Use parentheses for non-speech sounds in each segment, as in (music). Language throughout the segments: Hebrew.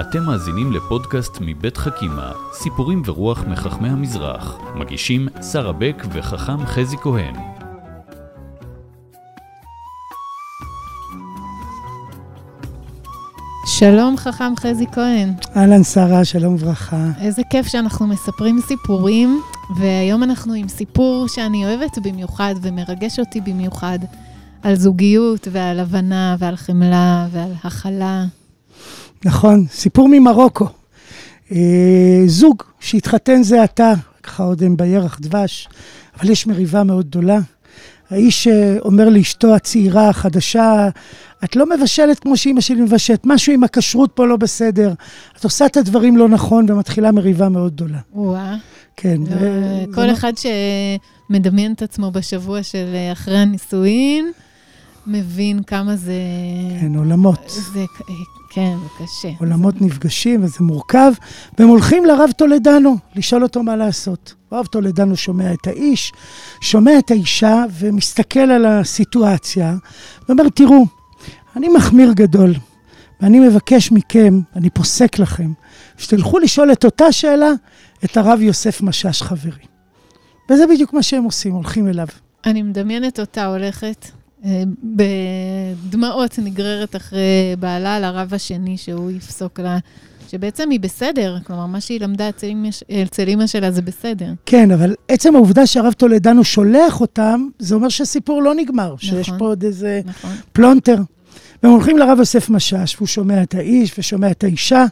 אתם מאזינים לפודקאסט מבית חכימה, סיפורים ורוח מחכמי המזרח. מגישים שרה בק וחכם חזי כהן. שלום חכם חזי כהן. אהלן שרה, שלום וברכה. איזה כיף שאנחנו מספרים סיפורים, והיום אנחנו עם סיפור שאני אוהבת במיוחד ומרגש אותי במיוחד, על זוגיות ועל הבנה ועל חמלה ועל הכלה. נכון, סיפור ממרוקו. אה, זוג שהתחתן זה עתה, ככה עוד הם בירח דבש, אבל יש מריבה מאוד גדולה. האיש אה, אומר לאשתו הצעירה, החדשה, את לא מבשלת כמו שאימא שלי מבשלת, משהו עם הכשרות פה לא בסדר. את עושה את הדברים לא נכון ומתחילה מריבה מאוד גדולה. וואה. כן. לא, ו- כל זה- אחד שמדמיין את עצמו בשבוע של אה, אחרי הנישואין, מבין כמה זה... כן, עולמות. זה, אה, כן, זה קשה. עולמות נפגשים וזה מורכב, והם הולכים לרב טולדנו לשאול אותו מה לעשות. הרב טולדנו שומע את האיש, שומע את האישה ומסתכל על הסיטואציה ואומר, תראו, אני מחמיר גדול, ואני מבקש מכם, אני פוסק לכם, שתלכו לשאול את אותה שאלה את הרב יוסף משאש חברי. וזה בדיוק מה שהם עושים, הולכים אליו. אני מדמיינת אותה הולכת בדמעות נגררת אחרי בעלה לרב השני שהוא יפסוק לה, שבעצם היא בסדר, כלומר, מה שהיא למדה אצל אימא שלה זה בסדר. כן, אבל עצם העובדה שהרב טולדנו שולח אותם, זה אומר שהסיפור לא נגמר, שיש נכון. פה עוד איזה... נכון? פלונטר. והם הולכים לרב יוסף משאש, והוא שומע את האיש ושומע את האישה,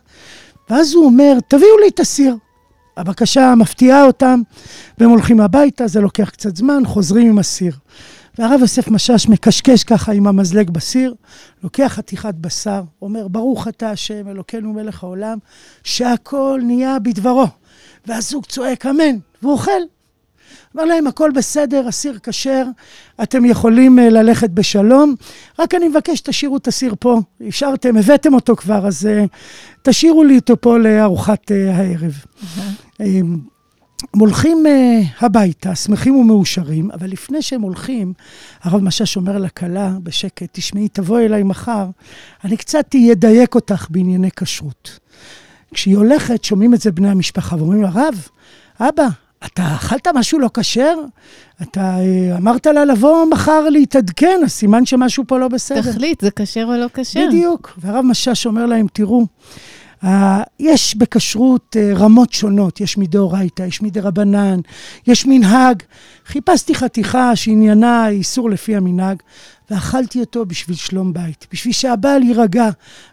ואז הוא אומר, תביאו לי את הסיר. הבקשה מפתיעה אותם, והם הולכים הביתה, זה לוקח קצת זמן, חוזרים עם הסיר. והרב יוסף משאש מקשקש ככה עם המזלג בסיר, לוקח חתיכת בשר, אומר, ברוך אתה השם, אלוקינו מלך העולם, שהכל נהיה בדברו. והזוג צועק, אמן, והוא אוכל. אמר להם, הכל בסדר, הסיר כשר, אתם יכולים אה, ללכת בשלום, רק אני מבקש, תשאירו את הסיר פה. השארתם, הבאתם אותו כבר, אז אה, תשאירו לי אותו פה לארוחת אה, הערב. אה, הם הולכים אה, הביתה, שמחים ומאושרים, אבל לפני שהם הולכים, הרב משאש אומר לכלה בשקט, תשמעי, תבואי אליי מחר, אני קצת אדייק אותך בענייני כשרות. כשהיא הולכת, שומעים את זה בני המשפחה, ואומרים לה, רב, אבא, אתה אכלת משהו לא כשר? אתה אה, אמרת לה לבוא מחר להתעדכן, אז סימן שמשהו פה לא בסדר. תחליט, זה כשר או לא כשר. בדיוק. והרב משאש אומר להם, תראו, יש בכשרות אה, רמות שונות, יש מדאורייתא, יש מדרבנן, יש מנהג. חיפשתי חתיכה שעניינה איסור לפי המנהג, ואכלתי אותו בשביל שלום בית, בשביל שהבעל יירגע,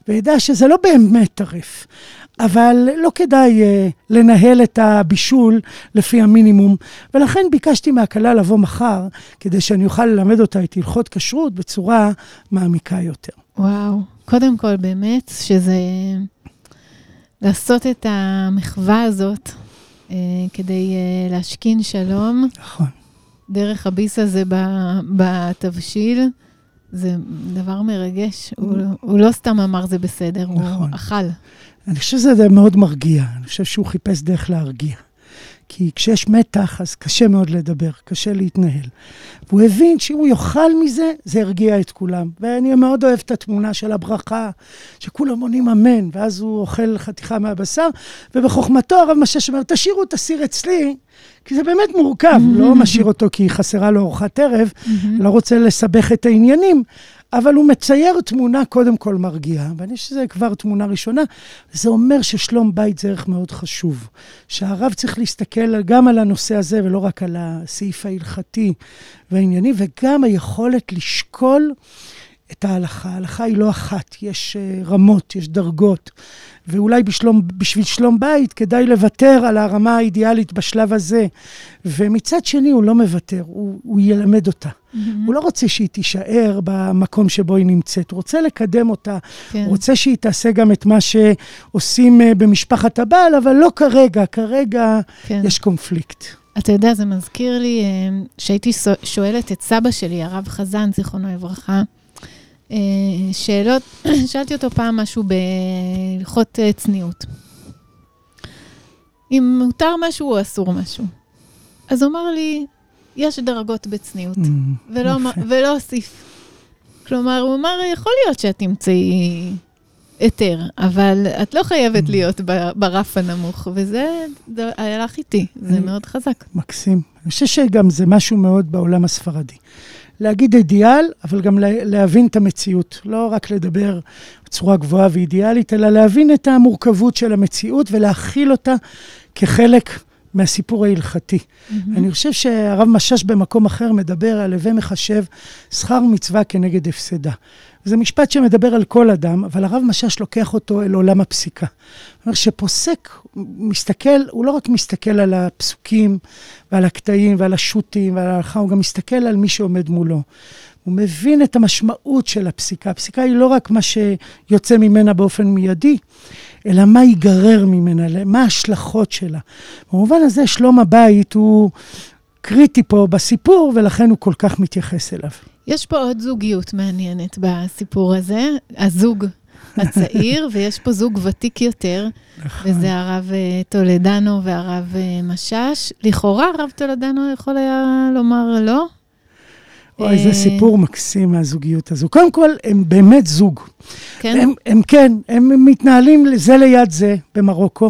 וידע שזה לא באמת טרף. אבל לא כדאי uh, לנהל את הבישול לפי המינימום, ולכן ביקשתי מהכלה לבוא מחר, כדי שאני אוכל ללמד אותה את הלכות כשרות בצורה מעמיקה יותר. וואו. קודם כל, באמת, שזה... לעשות את המחווה הזאת אה, כדי אה, להשכין שלום נכון. דרך הביס הזה ב- בתבשיל, זה דבר מרגש. הוא, לא- הוא לא סתם אמר זה בסדר, הוא נכון. אכל. אני חושב שזה מאוד מרגיע, אני חושב שהוא חיפש דרך להרגיע. כי כשיש מתח, אז קשה מאוד לדבר, קשה להתנהל. והוא הבין שאם הוא יאכל מזה, זה ירגיע את כולם. ואני מאוד אוהב את התמונה של הברכה, שכולם עונים אמן, ואז הוא אוכל חתיכה מהבשר, ובחוכמתו הרב משש אומר, תשאירו את הסיר אצלי, כי זה באמת מורכב, הוא לא משאיר אותו כי חסרה לו ארוחת ערב, לא רוצה לסבך את העניינים, אבל הוא מצייר תמונה קודם כל מרגיעה, ואני חושב שזה כבר תמונה ראשונה. זה אומר ששלום בית זה ערך מאוד חשוב. שהרב צריך להסתכל גם על הנושא הזה, ולא רק על הסעיף ההלכתי והענייני, וגם היכולת לשקול את ההלכה. ההלכה היא לא אחת, יש uh, רמות, יש דרגות. ואולי בשלום, בשביל שלום בית כדאי לוותר על הרמה האידיאלית בשלב הזה. ומצד שני, הוא לא מוותר, הוא, הוא ילמד אותה. הוא לא רוצה שהיא תישאר במקום שבו היא נמצאת, הוא רוצה לקדם אותה, כן. הוא רוצה שהיא תעשה גם את מה שעושים אה, במשפחת הבעל, אבל לא כרגע, כרגע כן. יש קונפליקט. אתה יודע, זה מזכיר לי אה, שהייתי שו- שואלת את סבא שלי, הרב חזן, זיכרונו לברכה, אה, שאלות, (clears throat) שאלתי אותו פעם משהו בהלכות אה, צניעות. אם מותר משהו או אסור משהו. אז הוא אמר לי, יש דרגות בצניעות, Mm, ולא, הוסיף. כלומר, הוא אמר, יכול להיות שאת תמצאי היתר, אבל את לא חייבת להיות ב- ברף הנמוך, וזה הלך איתי, זה מאוד חזק. מקסים. אני חושב שגם זה משהו מאוד בעולם הספרדי. להגיד אידיאל, אבל גם לה, להבין את המציאות. לא רק לדבר בצורה גבוהה ואידיאלית, אלא להבין את המורכבות של המציאות ולהכיל אותה כחלק מהסיפור ההלכתי. אני חושב שהרב משאש במקום אחר מדבר על הווה מחשב שכר מצווה כנגד הפסדה. זה משפט שמדבר על כל אדם, אבל הרב משאש לוקח אותו אל עולם הפסיקה. זאת אומרת, שפוסק מסתכל, הוא לא רק מסתכל על הפסוקים ועל הקטעים ועל השו"תים ועל ההלכה, הוא גם מסתכל על מי שעומד מולו. הוא מבין את המשמעות של הפסיקה. הפסיקה היא לא רק מה שיוצא ממנה באופן מיידי, אלא מה ייגרר ממנה, מה ההשלכות שלה. במובן הזה, שלום הבית הוא קריטי פה בסיפור, ולכן הוא כל כך מתייחס אליו. יש פה עוד זוגיות מעניינת בסיפור הזה, הזוג הצעיר, (laughs) ויש פה זוג ותיק יותר, וזה הרב אה, טולדנו והרב אה, משאש. לכאורה, הרב טולדנו יכול היה לומר לא. אוי, אה, זה סיפור מקסים מהזוגיות הזו. קודם כל, הם באמת זוג. כן? הם, הם כן, הם מתנהלים זה ליד זה במרוקו.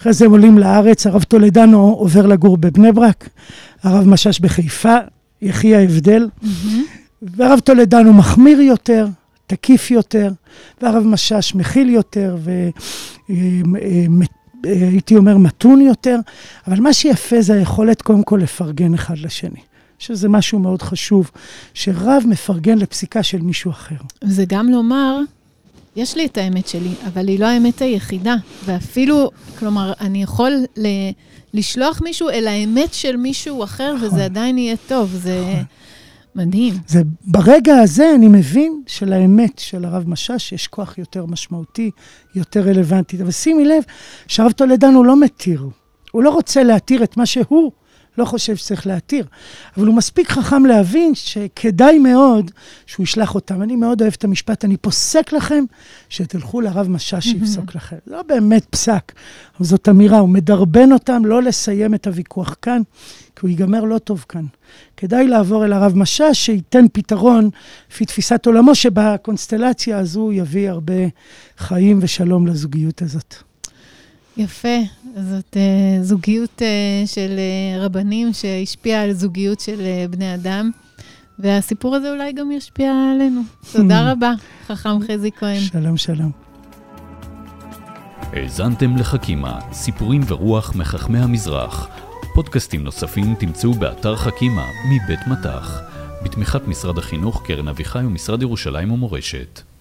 אחרי זה הם עולים לארץ, הרב טולדנו עובר לגור בבני ברק, הרב משאש בחיפה, יחי ההבדל. מהמם. והרב טולדנו מחמיר יותר, תקיף יותר, והרב משאש מכיל יותר, והייתי אומר מתון יותר, אבל מה שיפה זה היכולת קודם כל לפרגן אחד לשני. שזה משהו מאוד חשוב, שרב מפרגן לפסיקה של מישהו אחר. זה גם לומר, יש לי את האמת שלי, אבל היא לא האמת היחידה. ואפילו, כלומר, אני יכול ל- לשלוח מישהו אל האמת של מישהו אחר, נכון. וזה עדיין יהיה טוב. זה נכון. מדהים. זה, ברגע הזה אני מבין שלאמת של הרב משאש יש כוח יותר משמעותי, יותר רלוונטי. אבל שימי לב שהרב טולדנו לא מתיר, הוא לא רוצה להתיר את מה שהוא לא חושב שצריך להתיר. אבל הוא מספיק חכם להבין שכדאי מאוד שהוא ישלח אותם. אני מאוד אוהב את המשפט, אני פוסק לכם שתלכו לרב משאש שיפסוק לכם. לא באמת פסק, אבל זאת אמירה, הוא מדרבן אותם לא לסיים את הוויכוח כאן, כי הוא ייגמר לא טוב כאן. כדאי לעבור אל הרב משאש, שייתן פתרון לפי תפיסת עולמו, שבקונסטלציה הזו יביא הרבה חיים ושלום לזוגיות הזאת. יפה. זאת uh, זוגיות uh, של uh, רבנים שהשפיעה על זוגיות של uh, בני אדם, והסיפור הזה אולי גם ישפיע עלינו. תודה (laughs) רבה, חכם חזי כהן. שלום, שלום. האזנתם לחכימה, סיפורים ורוח מחכמי המזרח. פודקאסטים נוספים תמצאו באתר חכימה מבית מטח, בתמיכת משרד החינוך, קרן אביחי ומשרד ירושלים ומורשת.